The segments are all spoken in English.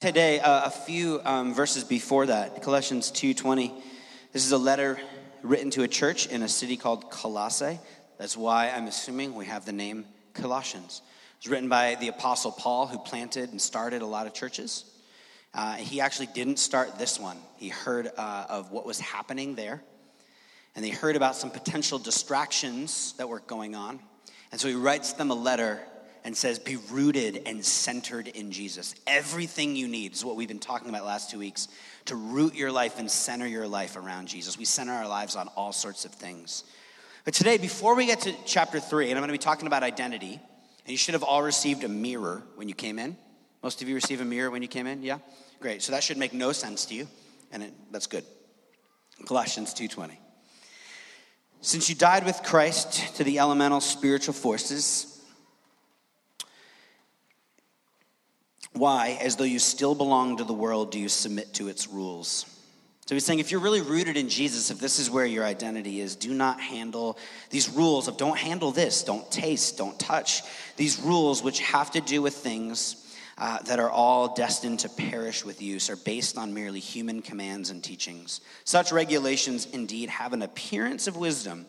Today, uh, a few um, verses before that, Colossians 2.20. This is a letter written to a church in a city called Colossae. That's why I'm assuming we have the name Colossians. it's written by the Apostle Paul, who planted and started a lot of churches. Uh, he actually didn't start this one. He heard uh, of what was happening there, and he heard about some potential distractions that were going on. And so he writes them a letter and says, Be rooted and centered in Jesus. Everything you need is what we've been talking about last two weeks to root your life and center your life around Jesus. We center our lives on all sorts of things. But today, before we get to chapter three, and I'm going to be talking about identity, and you should have all received a mirror when you came in. Most of you received a mirror when you came in? Yeah? Great. So that should make no sense to you, and it, that's good. Colossians 2:20. Since you died with Christ to the elemental spiritual forces, Why, as though you still belong to the world, do you submit to its rules? So he's saying if you're really rooted in Jesus, if this is where your identity is, do not handle these rules of don't handle this, don't taste, don't touch. These rules, which have to do with things uh, that are all destined to perish with use, are based on merely human commands and teachings. Such regulations indeed have an appearance of wisdom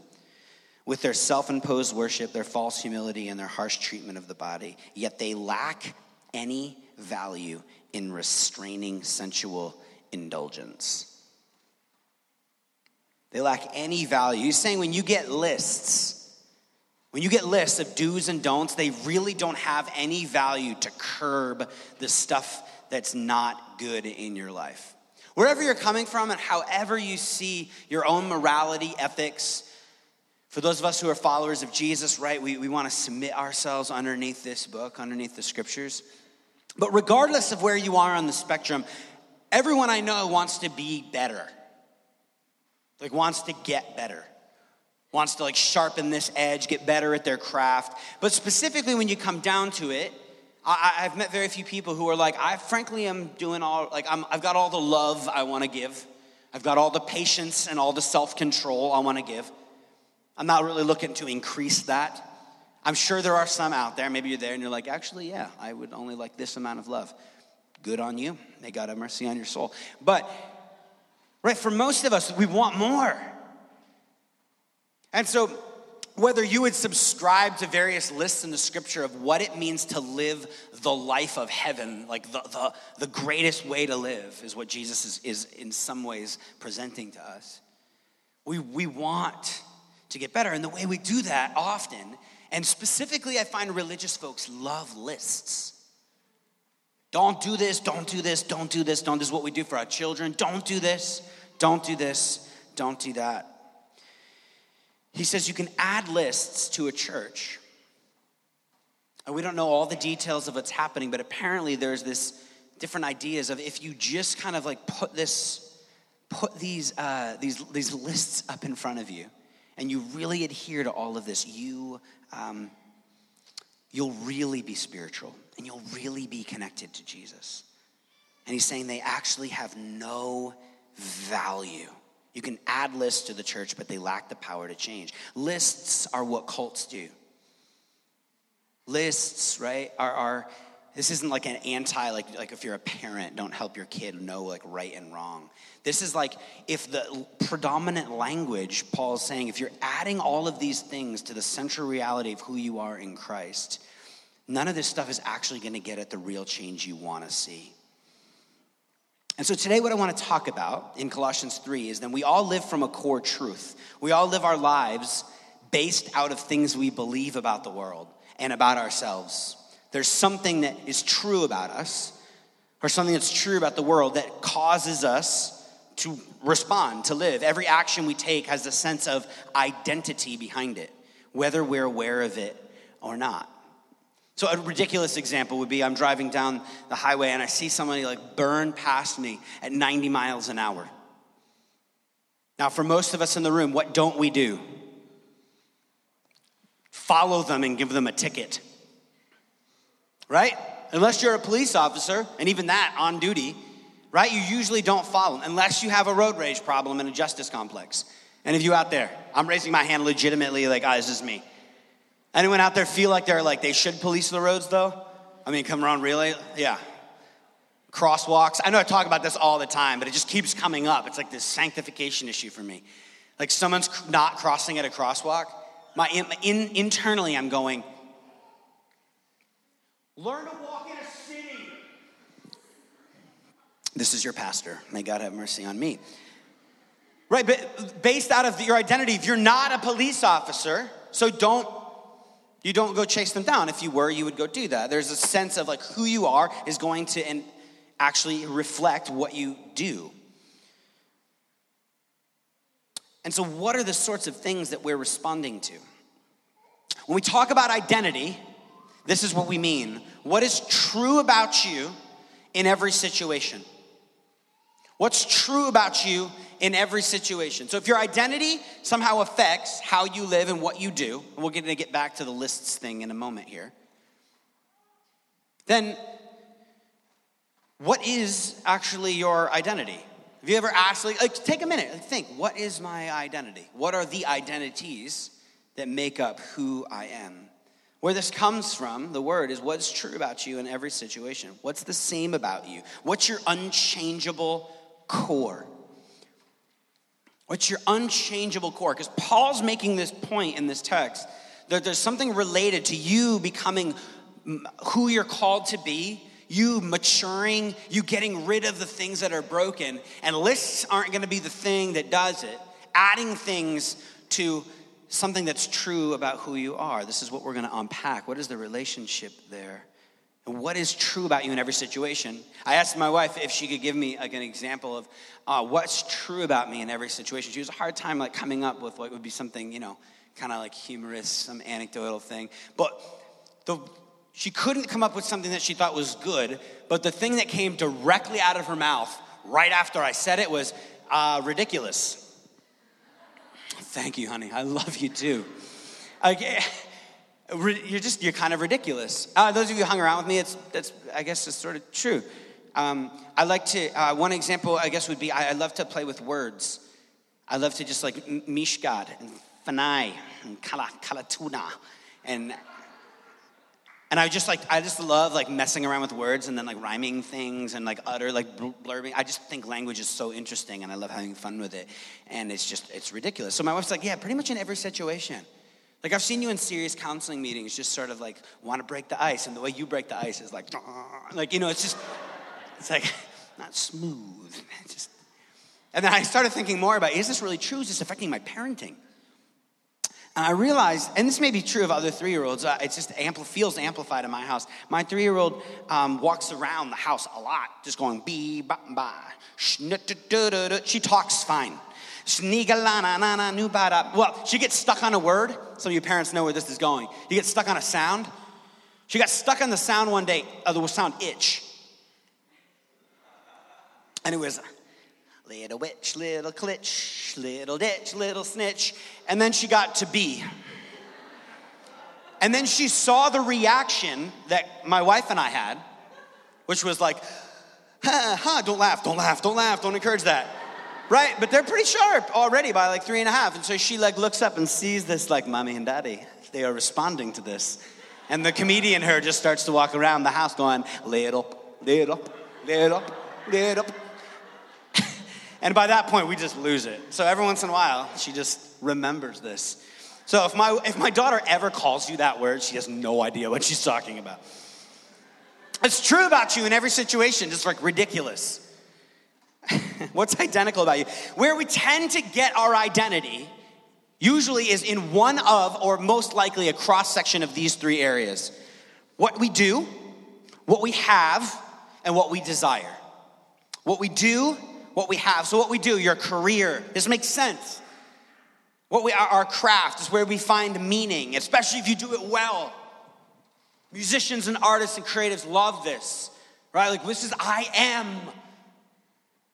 with their self imposed worship, their false humility, and their harsh treatment of the body, yet they lack any value in restraining sensual indulgence. They lack any value. He's saying when you get lists, when you get lists of do's and don'ts, they really don't have any value to curb the stuff that's not good in your life. Wherever you're coming from and however you see your own morality, ethics, for those of us who are followers of Jesus, right, we, we want to submit ourselves underneath this book, underneath the scriptures. But regardless of where you are on the spectrum, everyone I know wants to be better. Like, wants to get better. Wants to like sharpen this edge, get better at their craft. But specifically, when you come down to it, I, have met very few people who are like, I frankly am doing all, like, I'm, I've got all the love I want to give. I've got all the patience and all the self control I want to give. I'm not really looking to increase that. I'm sure there are some out there, maybe you're there and you're like, actually, yeah, I would only like this amount of love. Good on you. May God have mercy on your soul. But, right, for most of us, we want more. And so, whether you would subscribe to various lists in the scripture of what it means to live the life of heaven, like the, the, the greatest way to live, is what Jesus is, is in some ways presenting to us. We, we want to get better. And the way we do that often and specifically, I find religious folks love lists. Don't do this, don't do this, don't do this, don't. This is what we do for our children. Don't do this, don't do this, don't do that. He says you can add lists to a church. And we don't know all the details of what's happening, but apparently there's this different ideas of if you just kind of like put this, put these, uh, these, these lists up in front of you, and you really adhere to all of this, you um, you'll really be spiritual and you'll really be connected to Jesus. And he's saying they actually have no value. You can add lists to the church, but they lack the power to change. Lists are what cults do. Lists, right, are, are this isn't like an anti, like, like if you're a parent, don't help your kid know like right and wrong. This is like if the predominant language, Paul is saying, if you're adding all of these things to the central reality of who you are in Christ, none of this stuff is actually going to get at the real change you want to see. And so today, what I want to talk about in Colossians 3 is that we all live from a core truth. We all live our lives based out of things we believe about the world and about ourselves. There's something that is true about us, or something that's true about the world that causes us to respond, to live. Every action we take has a sense of identity behind it, whether we're aware of it or not. So, a ridiculous example would be I'm driving down the highway and I see somebody like burn past me at 90 miles an hour. Now, for most of us in the room, what don't we do? Follow them and give them a ticket right? Unless you're a police officer, and even that on duty, right? You usually don't follow unless you have a road rage problem and a justice complex. And if you out there, I'm raising my hand legitimately, like, oh, this is me. Anyone out there feel like they're like they should police the roads though? I mean, come around really? Yeah. crosswalks. I know I talk about this all the time, but it just keeps coming up. It's like this sanctification issue for me. Like someone's not crossing at a crosswalk. My in, internally, I'm going, learn to walk in a city. This is your pastor. May God have mercy on me. Right, but based out of your identity, if you're not a police officer, so don't you don't go chase them down. If you were, you would go do that. There's a sense of like who you are is going to and actually reflect what you do. And so, what are the sorts of things that we're responding to? When we talk about identity, this is what we mean. What is true about you in every situation? What's true about you in every situation? So, if your identity somehow affects how you live and what you do, and we're going to get back to the lists thing in a moment here, then what is actually your identity? Have you ever asked, like, like take a minute and think, what is my identity? What are the identities that make up who I am? Where this comes from, the word, is what's true about you in every situation. What's the same about you? What's your unchangeable core? What's your unchangeable core? Because Paul's making this point in this text that there's something related to you becoming who you're called to be you maturing, you getting rid of the things that are broken. And lists aren't going to be the thing that does it. Adding things to something that's true about who you are. This is what we're going to unpack. What is the relationship there? And what is true about you in every situation? I asked my wife if she could give me like an example of uh, what's true about me in every situation. She was a hard time like coming up with what would be something, you know, kind of like humorous, some anecdotal thing. But the she couldn't come up with something that she thought was good, but the thing that came directly out of her mouth right after I said it was uh, ridiculous. Thank you, honey. I love you too. you're just you're kind of ridiculous. Uh, those of you who hung around with me, it's that's I guess it's sort of true. Um, I like to. Uh, one example, I guess, would be I, I, love to play with words. I love to just like mishgad and fanai and kala kalatuna and and I just like, I just love like messing around with words and then like rhyming things and like utter like blurbing. I just think language is so interesting and I love having fun with it. And it's just, it's ridiculous. So my wife's like, yeah, pretty much in every situation. Like I've seen you in serious counseling meetings, just sort of like want to break the ice. And the way you break the ice is like, like, you know, it's just, it's like not smooth. It's just, and then I started thinking more about, is this really true? Is this affecting my parenting? And I realized, and this may be true of other three year olds, uh, it just ampl- feels amplified in my house. My three year old um, walks around the house a lot, just going bee, ba, ba, She talks fine. Well, she gets stuck on a word. Some of you parents know where this is going. You get stuck on a sound. She got stuck on the sound one day, uh, the sound itch. And it was Little witch, little glitch, little ditch, little snitch. And then she got to B. And then she saw the reaction that my wife and I had, which was like, ha, ha, don't laugh, don't laugh, don't laugh, don't encourage that. Right? But they're pretty sharp already by like three and a half. And so she like looks up and sees this like mommy and daddy. They are responding to this. And the comedian her just starts to walk around the house going, little, little, little, little. And by that point, we just lose it. So every once in a while, she just remembers this. So if my, if my daughter ever calls you that word, she has no idea what she's talking about. It's true about you in every situation, just like ridiculous. What's identical about you? Where we tend to get our identity usually is in one of, or most likely a cross section of these three areas what we do, what we have, and what we desire. What we do, what we have. So, what we do, your career, this makes sense. What we are, our craft is where we find meaning, especially if you do it well. Musicians and artists and creatives love this, right? Like, this is I am,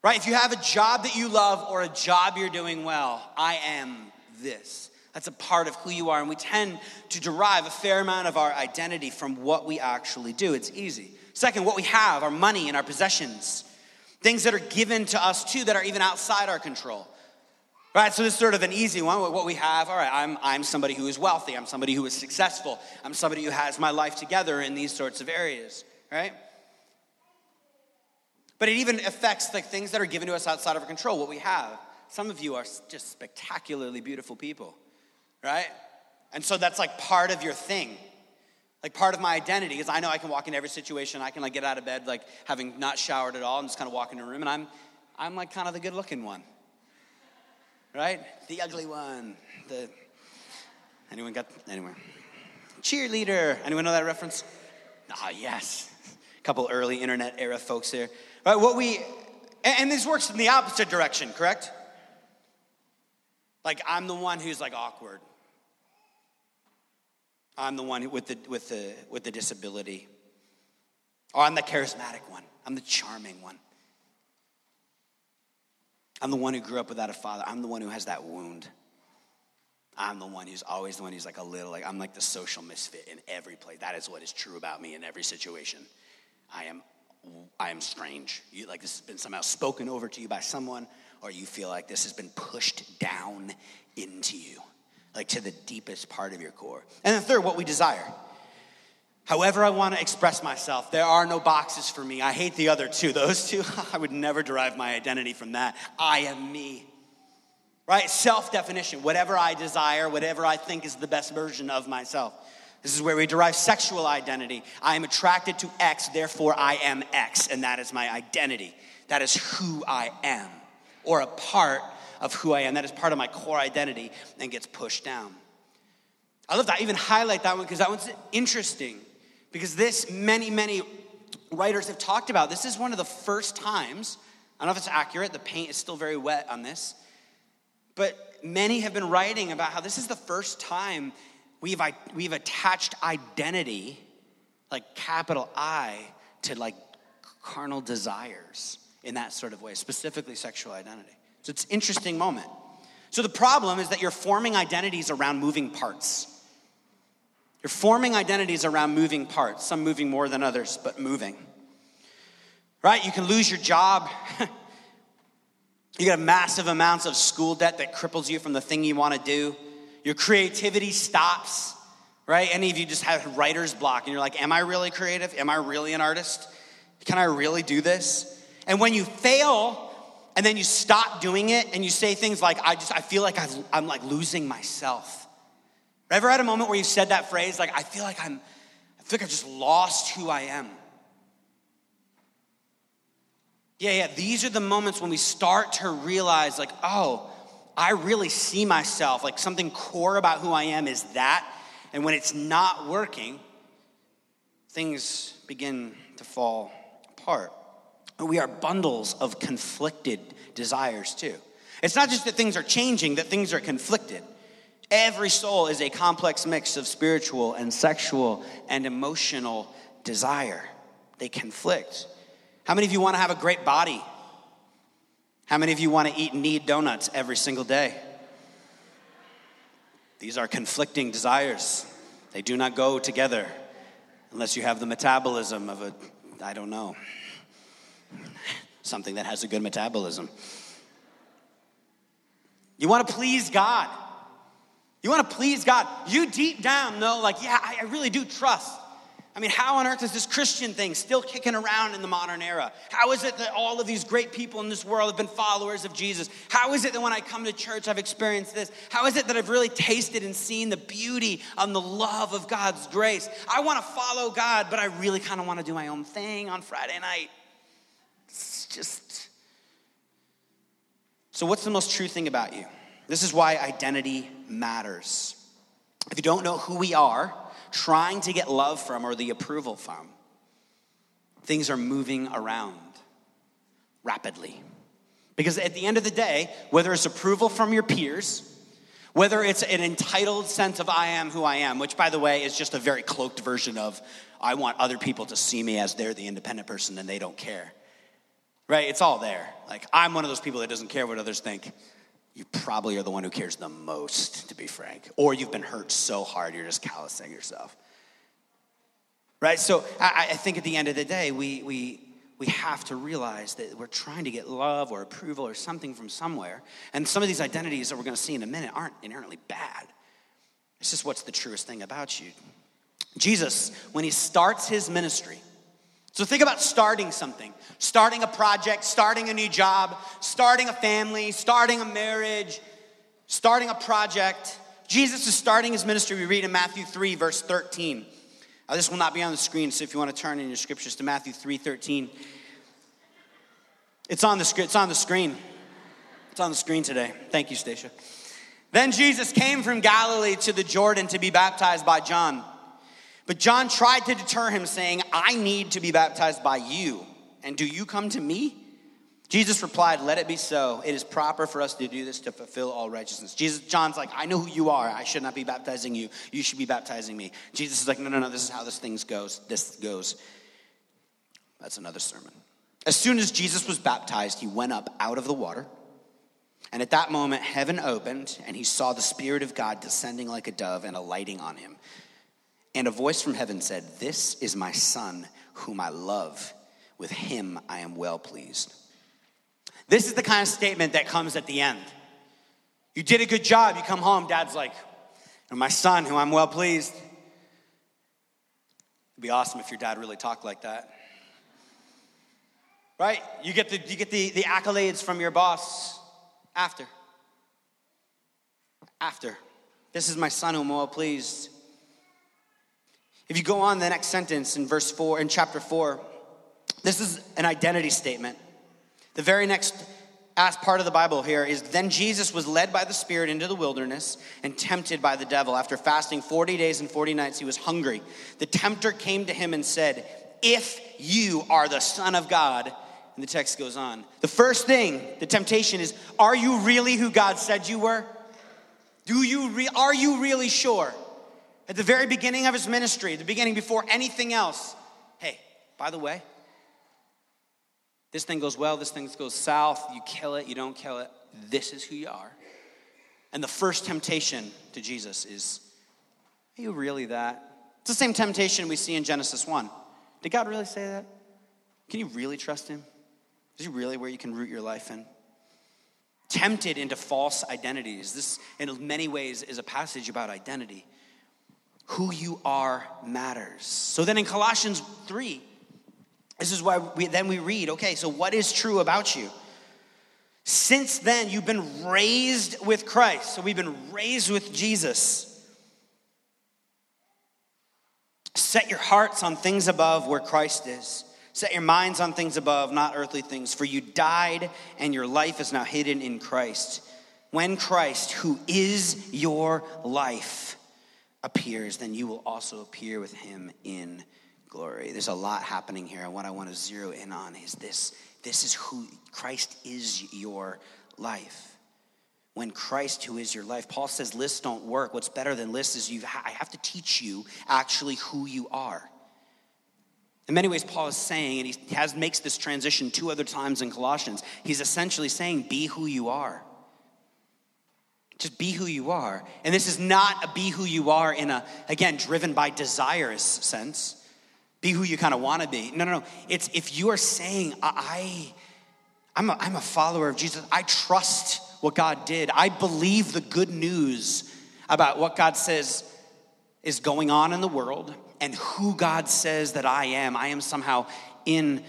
right? If you have a job that you love or a job you're doing well, I am this. That's a part of who you are. And we tend to derive a fair amount of our identity from what we actually do. It's easy. Second, what we have, our money and our possessions. Things that are given to us too that are even outside our control. Right, so this is sort of an easy one. What we have, all right, I'm, I'm somebody who is wealthy. I'm somebody who is successful. I'm somebody who has my life together in these sorts of areas, right? But it even affects like things that are given to us outside of our control, what we have. Some of you are just spectacularly beautiful people, right? And so that's like part of your thing. Like part of my identity is I know I can walk in every situation. I can like get out of bed like having not showered at all and just kind of walk in a room and I'm I'm like kind of the good looking one. Right? The ugly one. The anyone got anyway. Cheerleader. Anyone know that reference? Ah, yes. A couple early internet era folks here. Right? What we and this works in the opposite direction, correct? Like I'm the one who's like awkward. I'm the one with the, with the, with the disability. Or I'm the charismatic one. I'm the charming one. I'm the one who grew up without a father. I'm the one who has that wound. I'm the one who's always the one who's like a little, like, I'm like the social misfit in every place. That is what is true about me in every situation. I am, I am strange. You, like, this has been somehow spoken over to you by someone, or you feel like this has been pushed down into you like to the deepest part of your core. And then third, what we desire. However, I want to express myself, there are no boxes for me. I hate the other two. Those two, I would never derive my identity from that. I am me. Right? Self definition. Whatever I desire, whatever I think is the best version of myself. This is where we derive sexual identity. I am attracted to X, therefore I am X, and that is my identity. That is who I am, or a part of who I am. That is part of my core identity and gets pushed down. I love that. I even highlight that one because that one's interesting. Because this, many, many writers have talked about. This is one of the first times, I don't know if it's accurate, the paint is still very wet on this, but many have been writing about how this is the first time we've, we've attached identity, like capital I, to like carnal desires in that sort of way, specifically sexual identity. So it's an interesting moment. So the problem is that you're forming identities around moving parts. You're forming identities around moving parts, some moving more than others, but moving. Right? You can lose your job. you got massive amounts of school debt that cripples you from the thing you want to do. Your creativity stops. Right? Any of you just have writer's block and you're like, Am I really creative? Am I really an artist? Can I really do this? And when you fail, and then you stop doing it and you say things like i just i feel like i am like losing myself. Ever had a moment where you said that phrase like i feel like i'm i feel like i've just lost who i am? Yeah yeah these are the moments when we start to realize like oh i really see myself like something core about who i am is that. And when it's not working things begin to fall apart we are bundles of conflicted desires too. It's not just that things are changing, that things are conflicted. Every soul is a complex mix of spiritual and sexual and emotional desire. They conflict. How many of you want to have a great body? How many of you want to eat Knead donuts every single day? These are conflicting desires. They do not go together unless you have the metabolism of a, I don't know, something that has a good metabolism. You want to please God. You want to please God. You deep down know, like, yeah, I really do trust. I mean, how on earth is this Christian thing still kicking around in the modern era? How is it that all of these great people in this world have been followers of Jesus? How is it that when I come to church, I've experienced this? How is it that I've really tasted and seen the beauty and the love of God's grace? I want to follow God, but I really kind of want to do my own thing on Friday night just. So, what's the most true thing about you? This is why identity matters. If you don't know who we are, trying to get love from or the approval from, things are moving around rapidly. Because at the end of the day, whether it's approval from your peers, whether it's an entitled sense of I am who I am, which by the way is just a very cloaked version of I want other people to see me as they're the independent person and they don't care right? It's all there. Like, I'm one of those people that doesn't care what others think. You probably are the one who cares the most, to be frank. Or you've been hurt so hard, you're just callousing yourself. Right? So I, I think at the end of the day, we, we, we have to realize that we're trying to get love or approval or something from somewhere. And some of these identities that we're going to see in a minute aren't inherently bad. It's just what's the truest thing about you. Jesus, when he starts his ministry, So think about starting something, starting a project, starting a new job, starting a family, starting a marriage, starting a project. Jesus is starting his ministry. We read in Matthew 3, verse 13. Now, this will not be on the screen, so if you want to turn in your scriptures to Matthew 3 13. It's on the, it's on the screen. It's on the screen today. Thank you, Stacia. Then Jesus came from Galilee to the Jordan to be baptized by John. But John tried to deter him, saying, I need to be baptized by you, and do you come to me? Jesus replied, Let it be so. It is proper for us to do this to fulfill all righteousness. Jesus, John's like, I know who you are. I should not be baptizing you. You should be baptizing me. Jesus is like, No, no, no, this is how this thing goes. This goes. That's another sermon. As soon as Jesus was baptized, he went up out of the water. And at that moment, heaven opened, and he saw the Spirit of God descending like a dove and alighting on him. And a voice from heaven said, This is my Son, whom I love. With him I am well pleased. This is the kind of statement that comes at the end. You did a good job. You come home, dad's like, My son, whom I'm well pleased. It'd be awesome if your dad really talked like that. Right? You get the, you get the, the accolades from your boss after. After. This is my son whom I'm well pleased. If you go on the next sentence in verse 4, in chapter 4, this is an identity statement. The very next part of the Bible here is then Jesus was led by the Spirit into the wilderness and tempted by the devil. After fasting 40 days and 40 nights, he was hungry. The tempter came to him and said, If you are the Son of God, and the text goes on. The first thing, the temptation is, are you really who God said you were? Do you re- are you really sure? At the very beginning of his ministry, the beginning before anything else, hey, by the way, this thing goes well, this thing goes south, you kill it, you don't kill it. This is who you are. And the first temptation to Jesus is, are you really that? It's the same temptation we see in Genesis 1. Did God really say that? Can you really trust him? Is he really where you can root your life in? Tempted into false identities. This, in many ways, is a passage about identity. Who you are matters. So then in Colossians 3, this is why we, then we read okay, so what is true about you? Since then, you've been raised with Christ. So we've been raised with Jesus. Set your hearts on things above where Christ is Set your minds on things above, not earthly things, for you died and your life is now hidden in Christ. When Christ, who is your life, appears, then you will also appear with him in glory. There's a lot happening here, and what I want to zero in on is this this is who Christ is your life. When Christ, who is your life, Paul says lists don't work. What's better than lists is you I have to teach you actually who you are. In many ways, Paul is saying, and he has, makes this transition two other times in Colossians, he's essentially saying, be who you are. Just be who you are. And this is not a be who you are in a, again, driven by desirous sense. Be who you kind of want to be. No, no, no. It's if you are saying, I, I'm a, I'm a follower of Jesus, I trust what God did, I believe the good news about what God says is going on in the world and who God says that I am. I am somehow in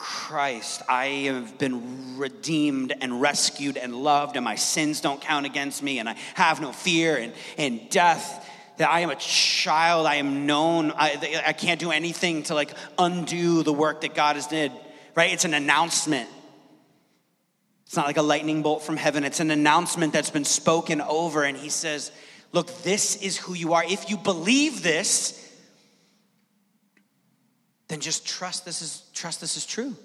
Christ. I have been redeemed and rescued and loved, and my sins don't count against me, and I have no fear and, and death. That I am a child, I am known. I, I can't do anything to like undo the work that God has did, right? It's an announcement. It's not like a lightning bolt from heaven. It's an announcement that's been spoken over, and He says, Look, this is who you are. If you believe this, then just trust this is trust this is true.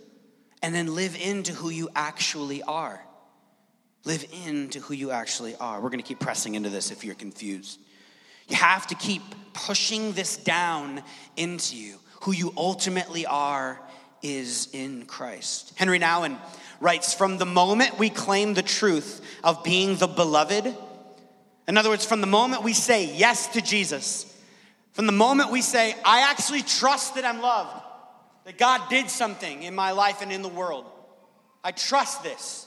And then live into who you actually are. Live into who you actually are. We're going to keep pressing into this if you're confused. You have to keep pushing this down into you. Who you ultimately are is in Christ. Henri Nouwen writes From the moment we claim the truth of being the beloved, in other words, from the moment we say yes to Jesus, from the moment we say, I actually trust that I'm loved, that God did something in my life and in the world, I trust this.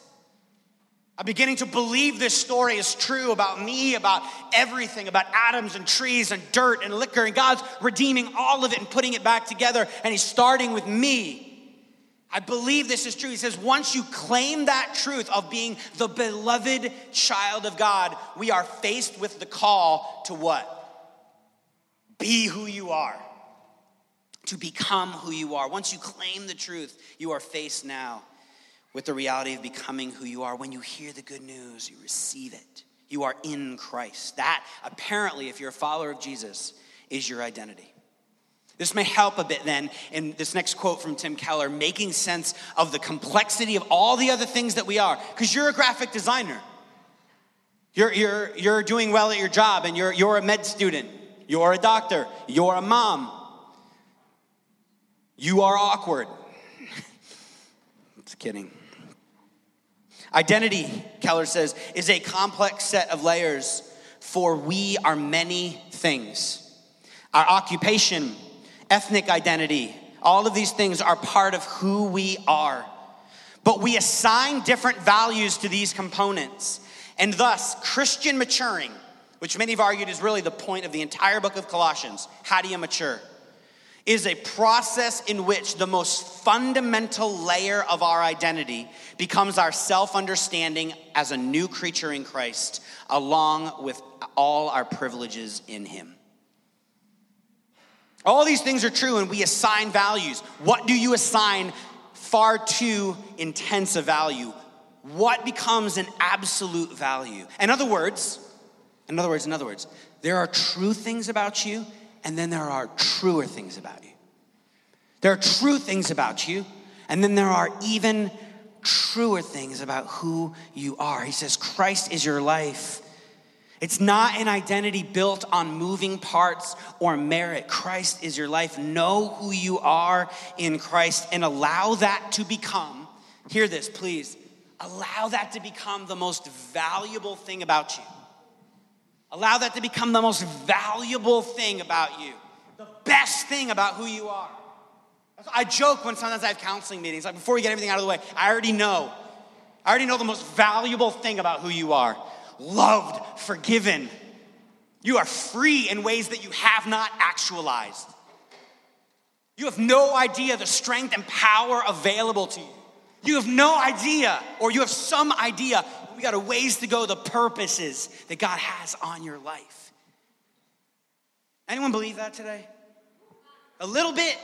I'm beginning to believe this story is true about me, about everything, about atoms and trees and dirt and liquor. And God's redeeming all of it and putting it back together. And He's starting with me. I believe this is true. He says, once you claim that truth of being the beloved child of God, we are faced with the call to what? Be who you are, to become who you are. Once you claim the truth, you are faced now with the reality of becoming who you are. When you hear the good news, you receive it. You are in Christ. That, apparently, if you're a follower of Jesus, is your identity. This may help a bit then in this next quote from Tim Keller, making sense of the complexity of all the other things that we are. Because you're a graphic designer. You're, you're, you're doing well at your job and you're, you're a med student. You're a doctor. You're a mom. You are awkward. Just kidding. Identity, Keller says, is a complex set of layers, for we are many things. Our occupation, ethnic identity, all of these things are part of who we are. But we assign different values to these components. And thus, Christian maturing, which many have argued is really the point of the entire book of Colossians how do you mature? is a process in which the most fundamental layer of our identity becomes our self understanding as a new creature in Christ, along with all our privileges in Him. All these things are true, and we assign values. What do you assign far too intense a value? What becomes an absolute value? In other words, in other words, in other words, there are true things about you and then there are truer things about you. There are true things about you, and then there are even truer things about who you are. He says, Christ is your life. It's not an identity built on moving parts or merit. Christ is your life. Know who you are in Christ and allow that to become, hear this, please, allow that to become the most valuable thing about you. Allow that to become the most valuable thing about you, the best thing about who you are. I joke when sometimes I have counseling meetings, like before we get everything out of the way, I already know. I already know the most valuable thing about who you are loved, forgiven. You are free in ways that you have not actualized. You have no idea the strength and power available to you. You have no idea, or you have some idea we got a ways to go, the purposes that God has on your life. Anyone believe that today? A little bit.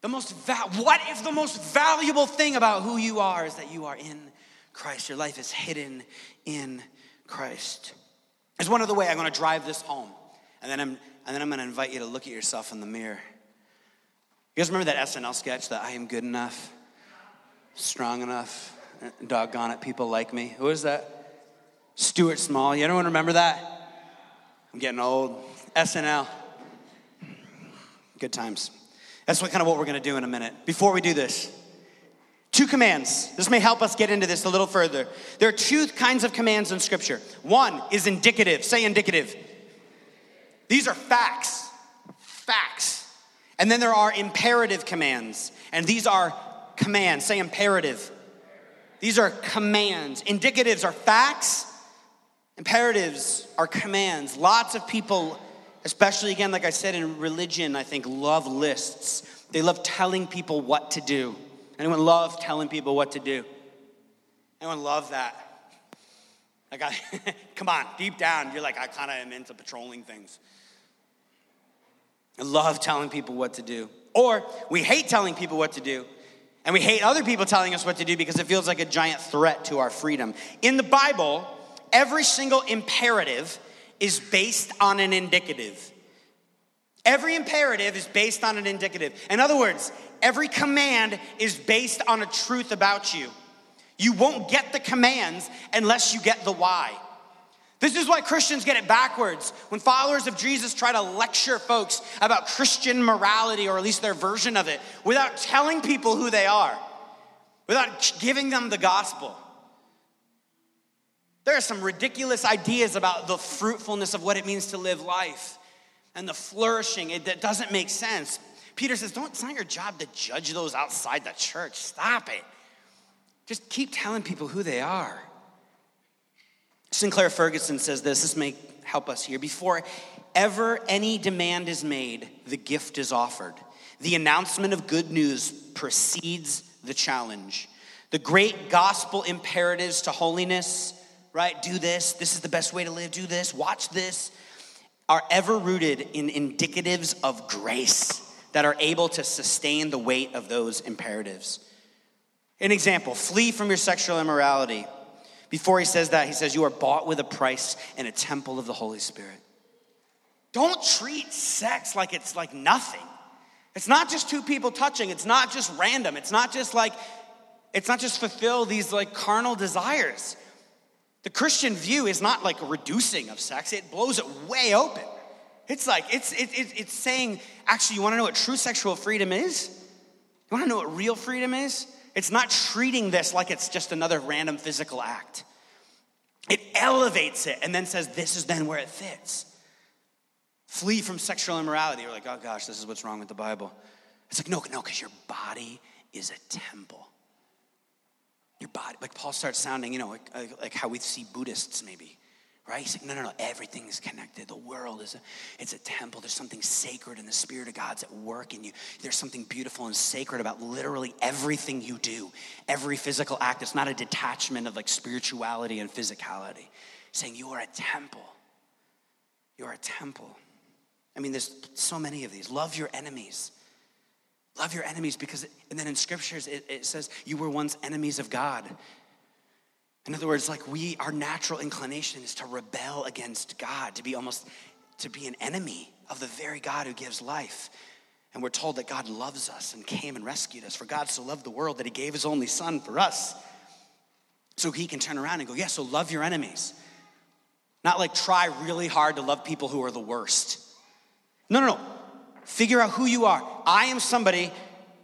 The most va- what if the most valuable thing about who you are is that you are in Christ? Your life is hidden in Christ. There's one other way I'm going to drive this home, and then I'm and then I'm going to invite you to look at yourself in the mirror. You guys remember that SNL sketch that I am good enough, strong enough, Doggone it, people like me. Who is that? Stuart Smalley. You anyone remember that? I'm getting old. SNL. Good times. That's what kind of what we're going to do in a minute. Before we do this, two commands. This may help us get into this a little further. There are two kinds of commands in Scripture. One is indicative. Say indicative. These are facts. Facts. And then there are imperative commands. And these are commands. Say imperative. These are commands. Indicatives are facts, imperatives are commands. Lots of people, especially again, like I said, in religion, I think, love lists. They love telling people what to do. Anyone love telling people what to do? Anyone love that? Like, I, come on, deep down, you're like, I kind of am into patrolling things. I love telling people what to do. Or we hate telling people what to do and we hate other people telling us what to do because it feels like a giant threat to our freedom. In the Bible, every single imperative is based on an indicative. Every imperative is based on an indicative. In other words, every command is based on a truth about you. You won't get the commands unless you get the why. This is why Christians get it backwards. When followers of Jesus try to lecture folks about Christian morality, or at least their version of it, without telling people who they are, without giving them the gospel. There are some ridiculous ideas about the fruitfulness of what it means to live life and the flourishing. It, it doesn't make sense. Peter says, Don't, it's not your job to judge those outside the church. Stop it. Just keep telling people who they are. Sinclair Ferguson says this, this may help us here. Before ever any demand is made, the gift is offered. The announcement of good news precedes the challenge. The great gospel imperatives to holiness, right? Do this, this is the best way to live, do this, watch this, are ever rooted in indicatives of grace that are able to sustain the weight of those imperatives. An example flee from your sexual immorality. Before he says that, he says, You are bought with a price in a temple of the Holy Spirit. Don't treat sex like it's like nothing. It's not just two people touching, it's not just random, it's not just like, it's not just fulfill these like carnal desires. The Christian view is not like a reducing of sex, it blows it way open. It's like, it's, it, it, it's saying, actually, you wanna know what true sexual freedom is? You wanna know what real freedom is? It's not treating this like it's just another random physical act. It elevates it and then says, this is then where it fits. Flee from sexual immorality. You're like, oh gosh, this is what's wrong with the Bible. It's like, no, no, because your body is a temple. Your body, like Paul starts sounding, you know, like, like how we see Buddhists maybe, right? He's like, no, no, no, everything is connected. The world is a, it's a temple. There's something sacred and the Spirit of God's at work in you. There's something beautiful and sacred about literally everything you do, every physical act. It's not a detachment of like spirituality and physicality. saying you are a temple. You are a temple. I mean, there's so many of these. Love your enemies. Love your enemies because, and then in scriptures it, it says you were once enemies of God. In other words, like we, our natural inclination is to rebel against God, to be almost, to be an enemy of the very God who gives life. And we're told that God loves us and came and rescued us. For God so loved the world that he gave his only son for us. So he can turn around and go, yeah, so love your enemies. Not like try really hard to love people who are the worst. No, no, no. Figure out who you are. I am somebody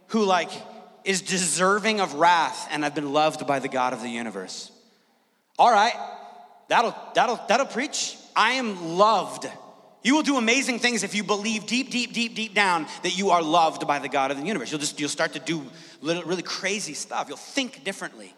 who, like, is deserving of wrath and I've been loved by the God of the universe. All right, that'll, that'll, that'll preach. I am loved. You will do amazing things if you believe deep, deep, deep, deep down that you are loved by the God of the universe. You'll just, you'll start to do really crazy stuff. You'll think differently.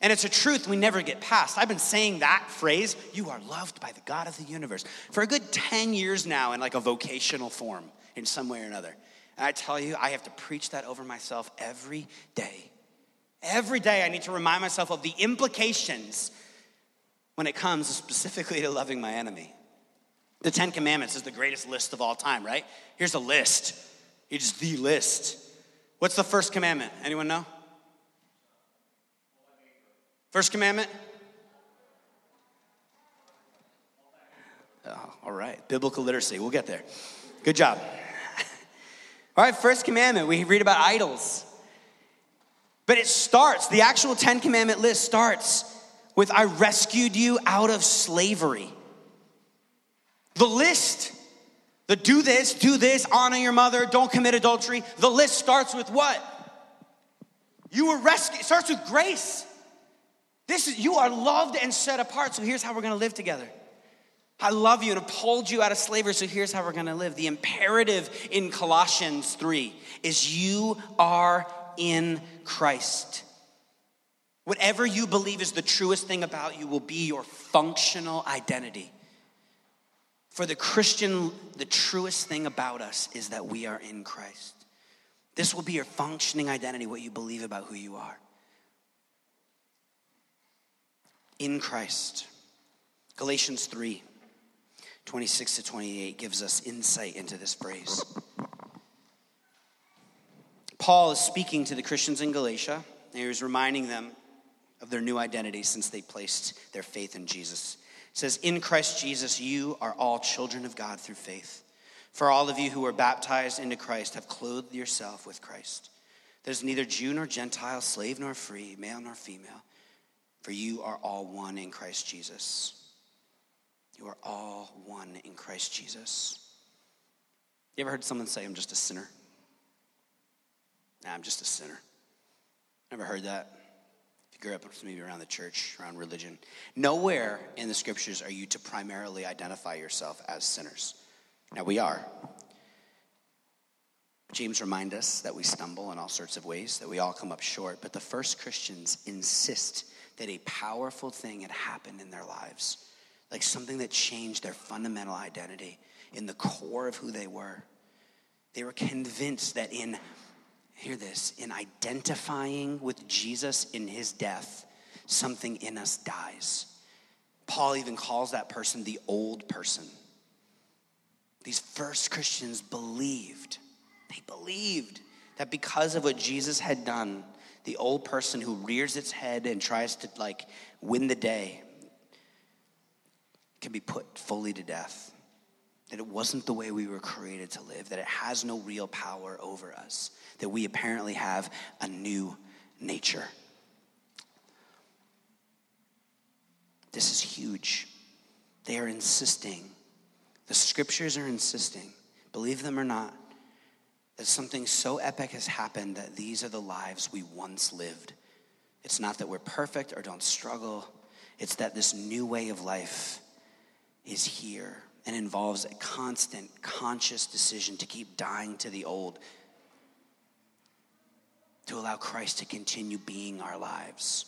And it's a truth we never get past. I've been saying that phrase, you are loved by the God of the universe, for a good 10 years now in like a vocational form in some way or another. And I tell you, I have to preach that over myself every day. Every day I need to remind myself of the implications when it comes specifically to loving my enemy. The Ten Commandments is the greatest list of all time, right? Here's a list. It's the list. What's the first commandment? Anyone know? First commandment? Oh, all right, biblical literacy. We'll get there. Good job. All right, first commandment, we read about idols. But it starts, the actual 10 commandment list starts with I rescued you out of slavery. The list, the do this, do this, honor your mother, don't commit adultery. The list starts with what? You were rescued, starts with grace. This is, you are loved and set apart, so here's how we're gonna live together. I love you and have pulled you out of slavery, so here's how we're gonna live. The imperative in Colossians 3 is you are in Christ. Whatever you believe is the truest thing about you will be your functional identity. For the Christian, the truest thing about us is that we are in Christ. This will be your functioning identity, what you believe about who you are. in Christ. Galatians 3 26 to 28 gives us insight into this phrase. Paul is speaking to the Christians in Galatia, and he was reminding them of their new identity since they placed their faith in Jesus. It says, In Christ Jesus, you are all children of God through faith. For all of you who are baptized into Christ have clothed yourself with Christ. There's neither Jew nor Gentile, slave nor free, male nor female for you are all one in Christ Jesus. You are all one in Christ Jesus. You ever heard someone say, I'm just a sinner? Nah, I'm just a sinner. Never heard that. Grew up maybe around the church, around religion, nowhere in the scriptures are you to primarily identify yourself as sinners. Now we are. James reminds us that we stumble in all sorts of ways, that we all come up short, but the first Christians insist that a powerful thing had happened in their lives. like something that changed their fundamental identity in the core of who they were. They were convinced that in, hear this, in identifying with Jesus in his death, something in us dies. Paul even calls that person the old person. These first Christians believed, they believed that because of what Jesus had done, the old person who rears its head and tries to like win the day can be put fully to death. That it wasn't the way we were created to live, that it has no real power over us, that we apparently have a new nature. This is huge. They are insisting, the scriptures are insisting, believe them or not, that something so epic has happened that these are the lives we once lived. It's not that we're perfect or don't struggle, it's that this new way of life is here and involves a constant, conscious decision to keep dying to the old, to allow Christ to continue being our lives.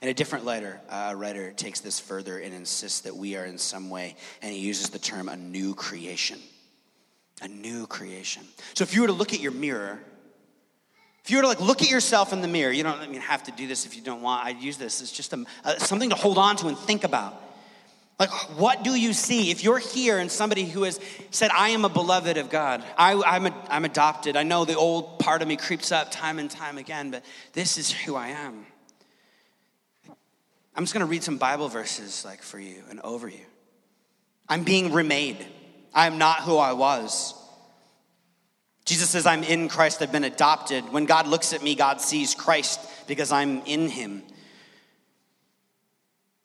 And a different writer, uh, writer takes this further and insists that we are in some way, and he uses the term a new creation. A new creation. So if you were to look at your mirror, if you were to like look at yourself in the mirror, you don't I mean, have to do this if you don't want. I'd use this as just a, uh, something to hold on to and think about. Like, what do you see? If you're here and somebody who has said, I am a beloved of God, I, am a, I'm adopted, I know the old part of me creeps up time and time again, but this is who I am. I'm just gonna read some Bible verses like for you and over you. I'm being remade. I am not who I was. Jesus says, I'm in Christ, I've been adopted. When God looks at me, God sees Christ because I'm in him.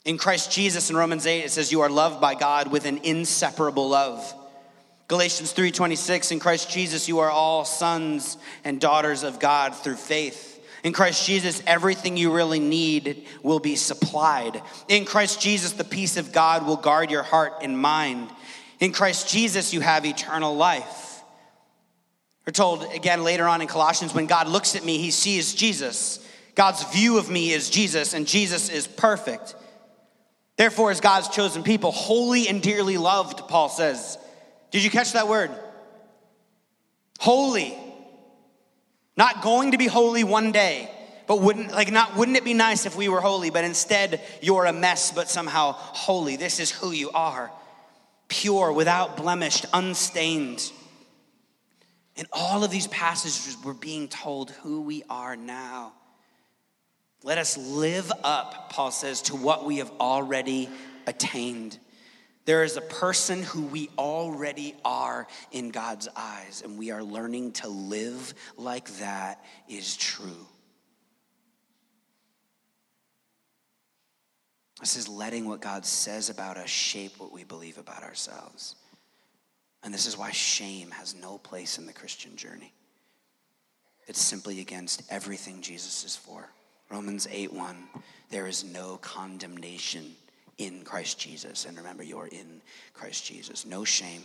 In Christ Jesus in Romans 8 it says you are loved by God with an inseparable love. Galatians 3:26 in Christ Jesus you are all sons and daughters of God through faith. In Christ Jesus everything you really need will be supplied. In Christ Jesus the peace of God will guard your heart and mind. In Christ Jesus you have eternal life. We're told again later on in Colossians when God looks at me he sees Jesus. God's view of me is Jesus and Jesus is perfect. Therefore, as God's chosen people, holy and dearly loved, Paul says. Did you catch that word? Holy. Not going to be holy one day, but wouldn't like not wouldn't it be nice if we were holy, but instead you're a mess, but somehow holy. This is who you are. Pure, without blemished, unstained. In all of these passages, we're being told who we are now. Let us live up, Paul says, to what we have already attained. There is a person who we already are in God's eyes, and we are learning to live like that is true. This is letting what God says about us shape what we believe about ourselves. And this is why shame has no place in the Christian journey. It's simply against everything Jesus is for. Romans 8 1. There is no condemnation in Christ Jesus. And remember, you're in Christ Jesus. No shame,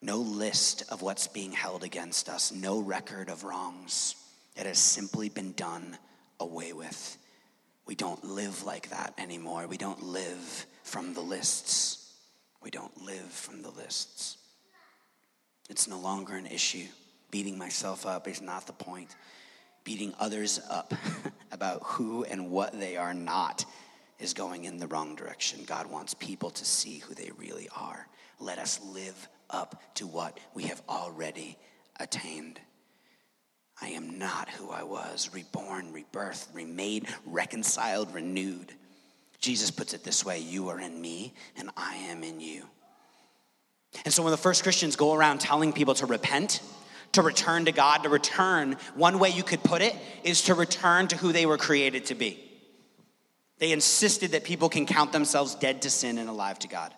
no list of what's being held against us, no record of wrongs. It has simply been done away with. We don't live like that anymore. We don't live from the lists. We don't live from the lists. It's no longer an issue. Beating myself up is not the point beating others up about who and what they are not is going in the wrong direction. God wants people to see who they really are. Let us live up to what we have already attained. I am not who I was, reborn, rebirthed, remade, reconciled, renewed. Jesus puts it this way You are in me, and I am in you. And so when the first Christians go around telling people to repent, to return to God, to return, one way you could put it is to return to who they were created to be. They insisted that people can count themselves dead to sin and alive to God.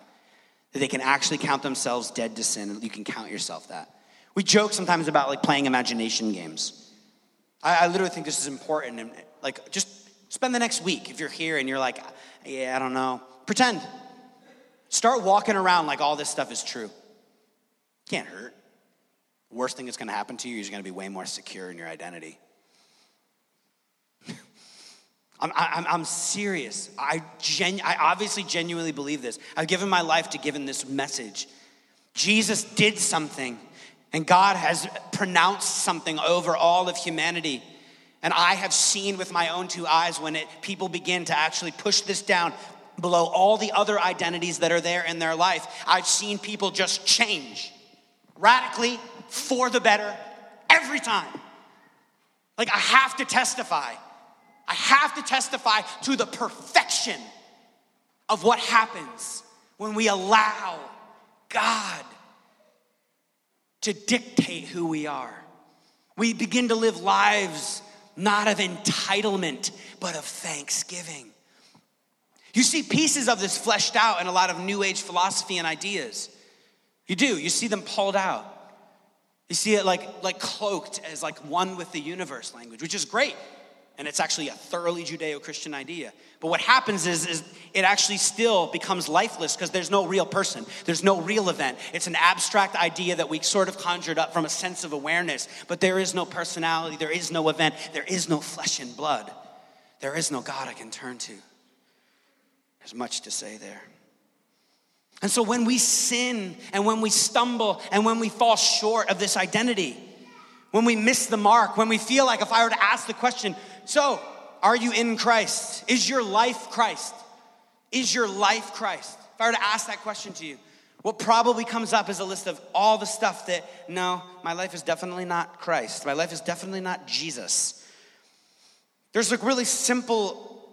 That they can actually count themselves dead to sin, and you can count yourself that. We joke sometimes about like playing imagination games. I, I literally think this is important. And like, just spend the next week if you're here and you're like, yeah, I don't know. Pretend. Start walking around like all this stuff is true. Can't hurt worst thing that's going to happen to you is you're going to be way more secure in your identity. I'm, I'm, I'm serious. I, genu- I obviously genuinely believe this. I've given my life to giving this message. Jesus did something, and God has pronounced something over all of humanity. And I have seen with my own two eyes when it, people begin to actually push this down below all the other identities that are there in their life. I've seen people just change radically for the better every time. Like, I have to testify. I have to testify to the perfection of what happens when we allow God to dictate who we are. We begin to live lives not of entitlement, but of thanksgiving. You see pieces of this fleshed out in a lot of New Age philosophy and ideas. You do. You see them pulled out. You see it like, like cloaked as like one with the universe language, which is great. And it's actually a thoroughly Judeo Christian idea. But what happens is, is it actually still becomes lifeless because there's no real person, there's no real event. It's an abstract idea that we sort of conjured up from a sense of awareness, but there is no personality, there is no event, there is no flesh and blood, there is no God I can turn to. There's much to say there. And so when we sin and when we stumble and when we fall short of this identity, when we miss the mark, when we feel like if I were to ask the question, so are you in Christ? Is your life Christ? Is your life Christ? If I were to ask that question to you, what probably comes up is a list of all the stuff that, no, my life is definitely not Christ. My life is definitely not Jesus. There's like really simple,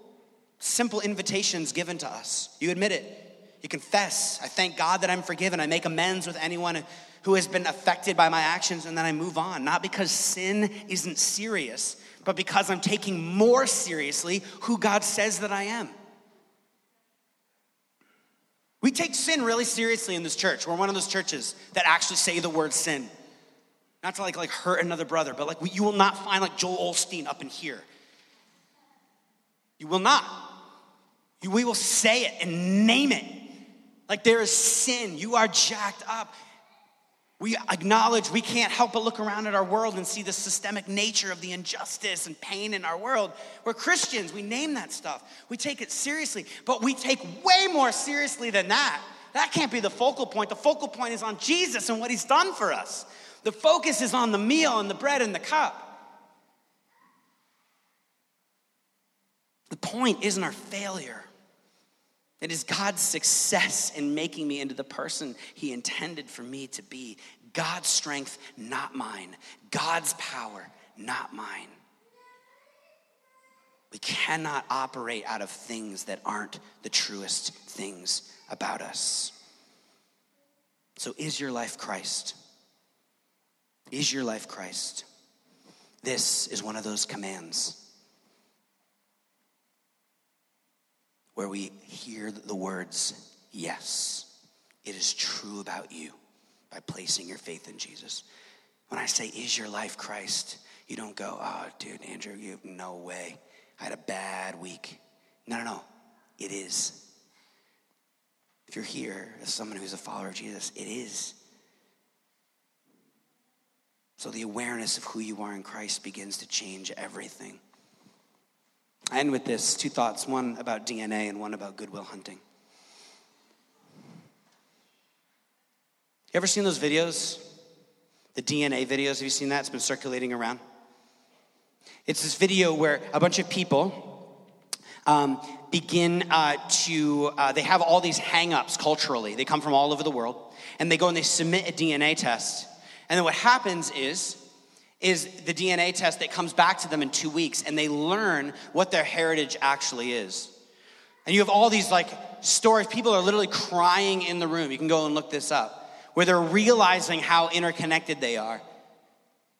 simple invitations given to us. You admit it. You confess. I thank God that I'm forgiven. I make amends with anyone who has been affected by my actions, and then I move on. Not because sin isn't serious, but because I'm taking more seriously who God says that I am. We take sin really seriously in this church. We're one of those churches that actually say the word sin. Not to like, like hurt another brother, but like you will not find like Joel Osteen up in here. You will not. We will say it and name it. Like there is sin. You are jacked up. We acknowledge we can't help but look around at our world and see the systemic nature of the injustice and pain in our world. We're Christians, we name that stuff. We take it seriously, but we take way more seriously than that. That can't be the focal point. The focal point is on Jesus and what he's done for us. The focus is on the meal and the bread and the cup. The point isn't our failure. It is God's success in making me into the person He intended for me to be. God's strength, not mine. God's power, not mine. We cannot operate out of things that aren't the truest things about us. So, is your life Christ? Is your life Christ? This is one of those commands. Where we hear the words, Yes, it is true about you by placing your faith in Jesus. When I say, Is your life Christ? You don't go, Oh, dude, Andrew, you have no way. I had a bad week. No, no, no. It is. If you're here as someone who's a follower of Jesus, it is. So the awareness of who you are in Christ begins to change everything. I end with this two thoughts one about DNA and one about goodwill hunting. You ever seen those videos? The DNA videos, have you seen that? It's been circulating around. It's this video where a bunch of people um, begin uh, to, uh, they have all these hang ups culturally. They come from all over the world, and they go and they submit a DNA test. And then what happens is, is the DNA test that comes back to them in two weeks and they learn what their heritage actually is. And you have all these like stories, people are literally crying in the room. You can go and look this up, where they're realizing how interconnected they are.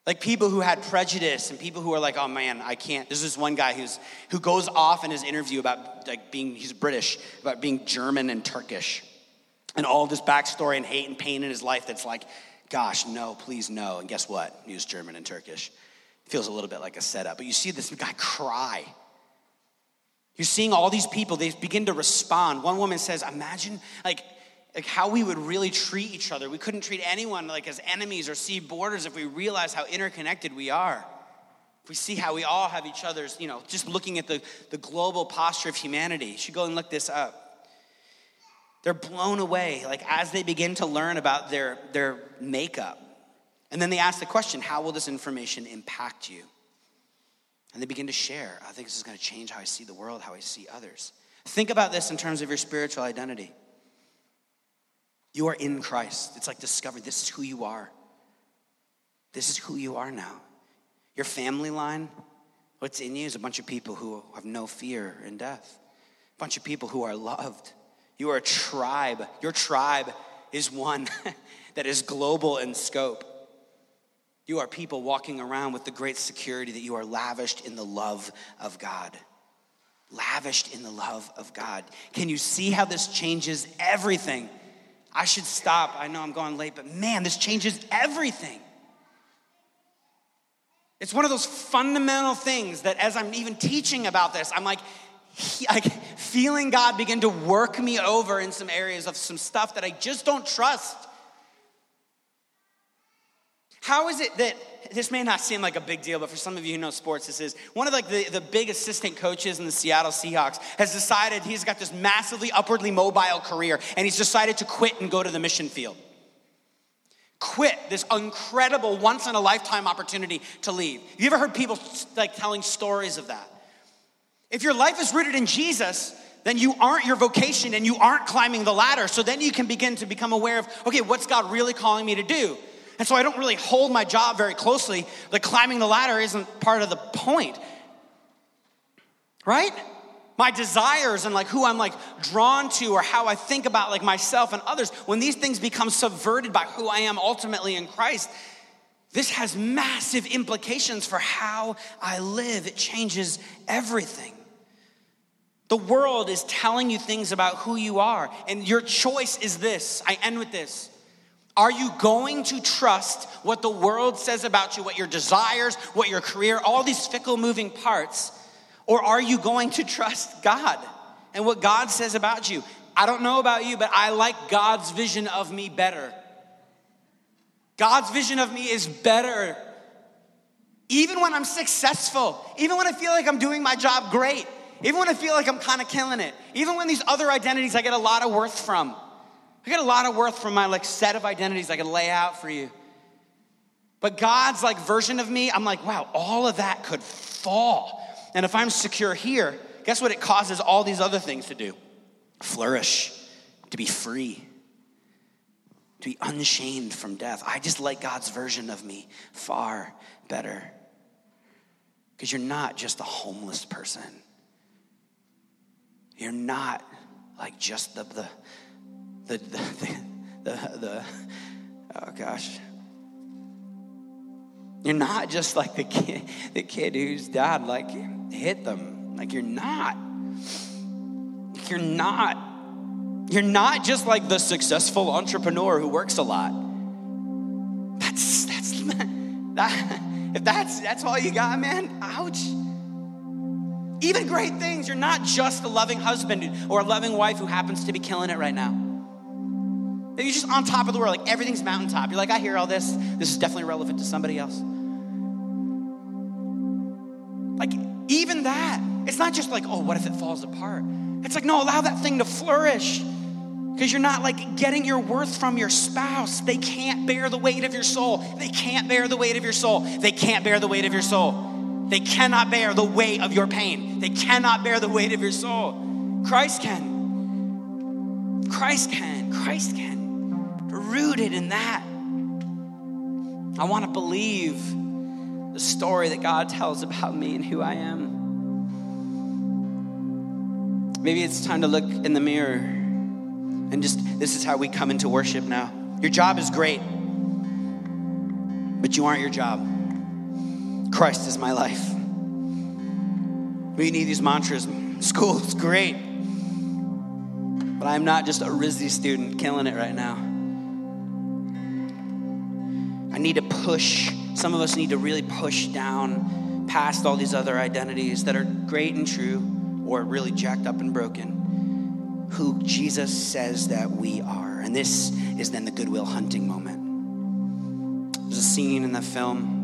Like people who had prejudice and people who are like, oh man, I can't. There's this one guy who's who goes off in his interview about like being he's British, about being German and Turkish. And all this backstory and hate and pain in his life that's like, gosh, no, please no. And guess what? He German and Turkish. Feels a little bit like a setup. But you see this guy cry. You're seeing all these people, they begin to respond. One woman says, Imagine like, like how we would really treat each other. We couldn't treat anyone like as enemies or see borders if we realize how interconnected we are. if we see how we all have each other's, you know, just looking at the, the global posture of humanity, you should go and look this up. They're blown away, like as they begin to learn about their, their makeup. And then they ask the question, how will this information impact you? And they begin to share. I think this is going to change how I see the world, how I see others. Think about this in terms of your spiritual identity. You are in Christ. It's like discovering this is who you are. This is who you are now. Your family line, what's in you is a bunch of people who have no fear in death, a bunch of people who are loved. You are a tribe. Your tribe is one that is global in scope. You are people walking around with the great security that you are lavished in the love of God. Lavished in the love of God. Can you see how this changes everything? I should stop. I know I'm going late, but man, this changes everything. It's one of those fundamental things that as I'm even teaching about this, I'm like, like feeling God begin to work me over in some areas of some stuff that I just don't trust. How is it that this may not seem like a big deal, but for some of you who know sports, this is one of like the, the big assistant coaches in the Seattle Seahawks has decided he's got this massively upwardly mobile career and he's decided to quit and go to the mission field quit this incredible once in a lifetime opportunity to leave. You ever heard people like telling stories of that? If your life is rooted in Jesus, then you aren't your vocation and you aren't climbing the ladder. So then you can begin to become aware of, okay, what's God really calling me to do? And so I don't really hold my job very closely. The climbing the ladder isn't part of the point. Right? my desires and like who I'm like drawn to or how I think about like myself and others, when these things become subverted by who I am ultimately in Christ, this has massive implications for how I live. It changes everything. The world is telling you things about who you are, and your choice is this. I end with this. Are you going to trust what the world says about you, what your desires, what your career, all these fickle moving parts? Or are you going to trust God and what God says about you? I don't know about you, but I like God's vision of me better. God's vision of me is better. Even when I'm successful, even when I feel like I'm doing my job great, even when I feel like I'm kind of killing it, even when these other identities I get a lot of worth from. I get a lot of worth from my like set of identities I can lay out for you. But God's like version of me, I'm like, wow, all of that could fall and if I'm secure here, guess what it causes all these other things to do? Flourish, to be free, to be unshamed from death. I just like God's version of me far better. Because you're not just a homeless person. You're not like just the, the, the, the, the, oh gosh, you're not just like the kid, the kid whose dad like hit them. Like you're not. You're not. You're not just like the successful entrepreneur who works a lot. That's that's that. If that's that's all you got, man, ouch. Even great things. You're not just a loving husband or a loving wife who happens to be killing it right now. You're just on top of the world, like everything's mountaintop. You're like, I hear all this. This is definitely relevant to somebody else. Like, even that, it's not just like, oh, what if it falls apart? It's like, no, allow that thing to flourish. Because you're not like getting your worth from your spouse. They can't bear the weight of your soul. They can't bear the weight of your soul. They can't bear the weight of your soul. They cannot bear the weight of your pain. They cannot bear the weight of your soul. Christ can. Christ can. Christ can rooted in that. I want to believe the story that God tells about me and who I am. Maybe it's time to look in the mirror and just, this is how we come into worship now. Your job is great, but you aren't your job. Christ is my life. We need these mantras. School is great, but I'm not just a RISD student killing it right now. I need to push. Some of us need to really push down past all these other identities that are great and true or really jacked up and broken. Who Jesus says that we are. And this is then the goodwill Hunting moment. There's a scene in the film.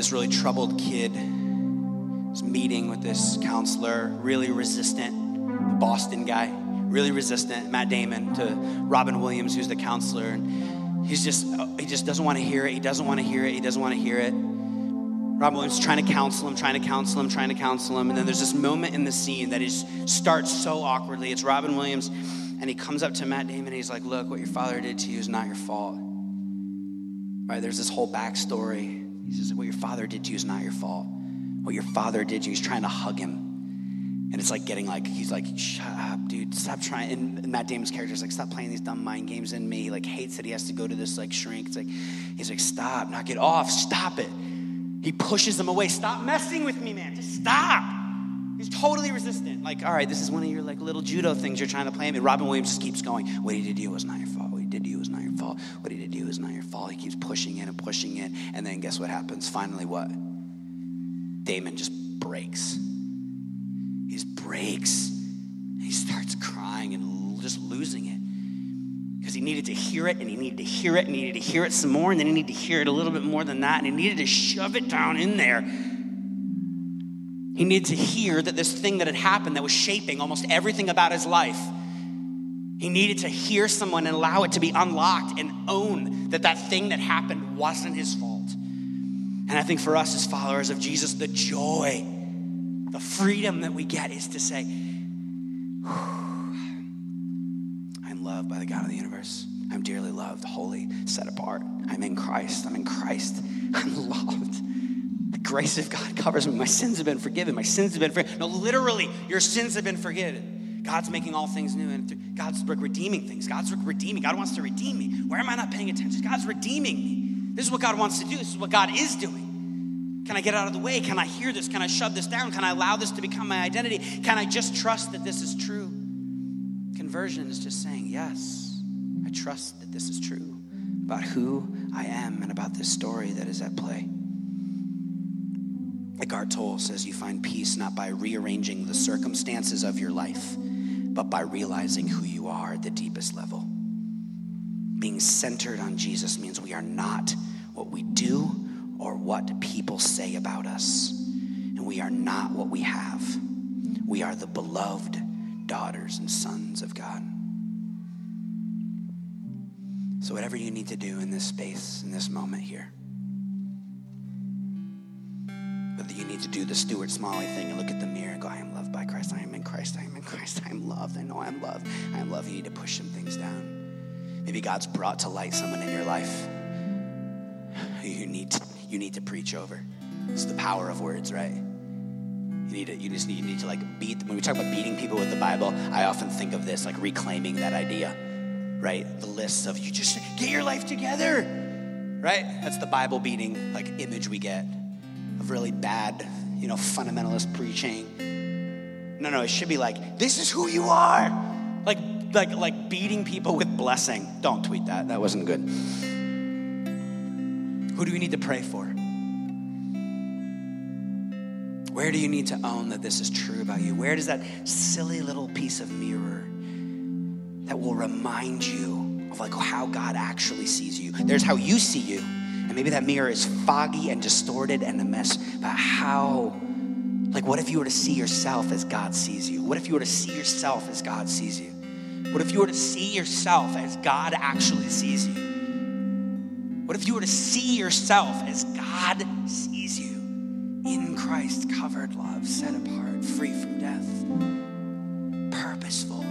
This really troubled kid was meeting with this counselor, really resistant, the Boston guy, really resistant, Matt Damon, to Robin Williams, who's the counselor. And he's just, he just doesn't want to hear it. He doesn't want to hear it. He doesn't want to hear it. Robin Williams trying to counsel him, trying to counsel him, trying to counsel him. And then there's this moment in the scene that is, starts so awkwardly. It's Robin Williams, and he comes up to Matt Damon and he's like, Look, what your father did to you is not your fault. Right? There's this whole backstory. He says, What your father did to you is not your fault. What your father did to you, he's trying to hug him. And it's like getting like, he's like, shut up, dude, stop trying. And Matt Damon's character is like, stop playing these dumb mind games in me. He like hates that he has to go to this like shrink. It's like, he's like, stop, knock it off, stop it. He pushes them away. Stop messing with me, man. Just stop. He's totally resistant. Like, all right, this is one of your like little judo things you're trying to play. And Robin Williams just keeps going. What he did to you was not your fault. What he did to you was not your fault. What he keeps pushing it and pushing it. And then guess what happens? Finally, what? Damon just breaks. He just breaks. He starts crying and just losing it because he needed to hear it and he needed to hear it and he needed to hear it some more and then he needed to hear it a little bit more than that and he needed to shove it down in there. He needed to hear that this thing that had happened that was shaping almost everything about his life. He needed to hear someone and allow it to be unlocked and own that that thing that happened wasn't his fault. And I think for us as followers of Jesus, the joy, the freedom that we get is to say, I'm loved by the God of the universe. I'm dearly loved, holy, set apart. I'm in Christ. I'm in Christ. I'm loved. The grace of God covers me. My sins have been forgiven. My sins have been forgiven. No, literally, your sins have been forgiven. God's making all things new, and God's redeeming things. God's redeeming. God wants to redeem me. Where am I not paying attention? God's redeeming me. This is what God wants to do. This is what God is doing. Can I get out of the way? Can I hear this? Can I shove this down? Can I allow this to become my identity? Can I just trust that this is true? Conversion is just saying, Yes, I trust that this is true about who I am and about this story that is at play. Eckhart Tolle says you find peace not by rearranging the circumstances of your life, but by realizing who you are at the deepest level. Being centered on Jesus means we are not what we do or what people say about us. And we are not what we have. We are the beloved daughters and sons of God. So, whatever you need to do in this space, in this moment here, whether you need to do the Stuart Smalley thing and look at the mirror and go, I am loved by Christ, I am in Christ, I am in Christ, I am loved, I know I'm loved, I am loved. You need to push some things down. Maybe God's brought to light someone in your life you need to, you need to preach over. It's the power of words, right? You need to, you just need, you need to like beat, when we talk about beating people with the Bible, I often think of this, like reclaiming that idea, right? The lists of you just get your life together, right? That's the Bible beating like image we get of really bad, you know, fundamentalist preaching. No, no, it should be like, this is who you are. Like, like, like beating people with blessing. Don't tweet that. That wasn't good. Who do we need to pray for? Where do you need to own that this is true about you? Where does that silly little piece of mirror that will remind you of like how God actually sees you? There's how you see you. And maybe that mirror is foggy and distorted and a mess, but how like what if you were to see yourself as God sees you? What if you were to see yourself as God sees you? What if you were to see yourself as God actually sees you? What if you were to see yourself as God sees you? In Christ covered love, set apart, free from death, purposeful,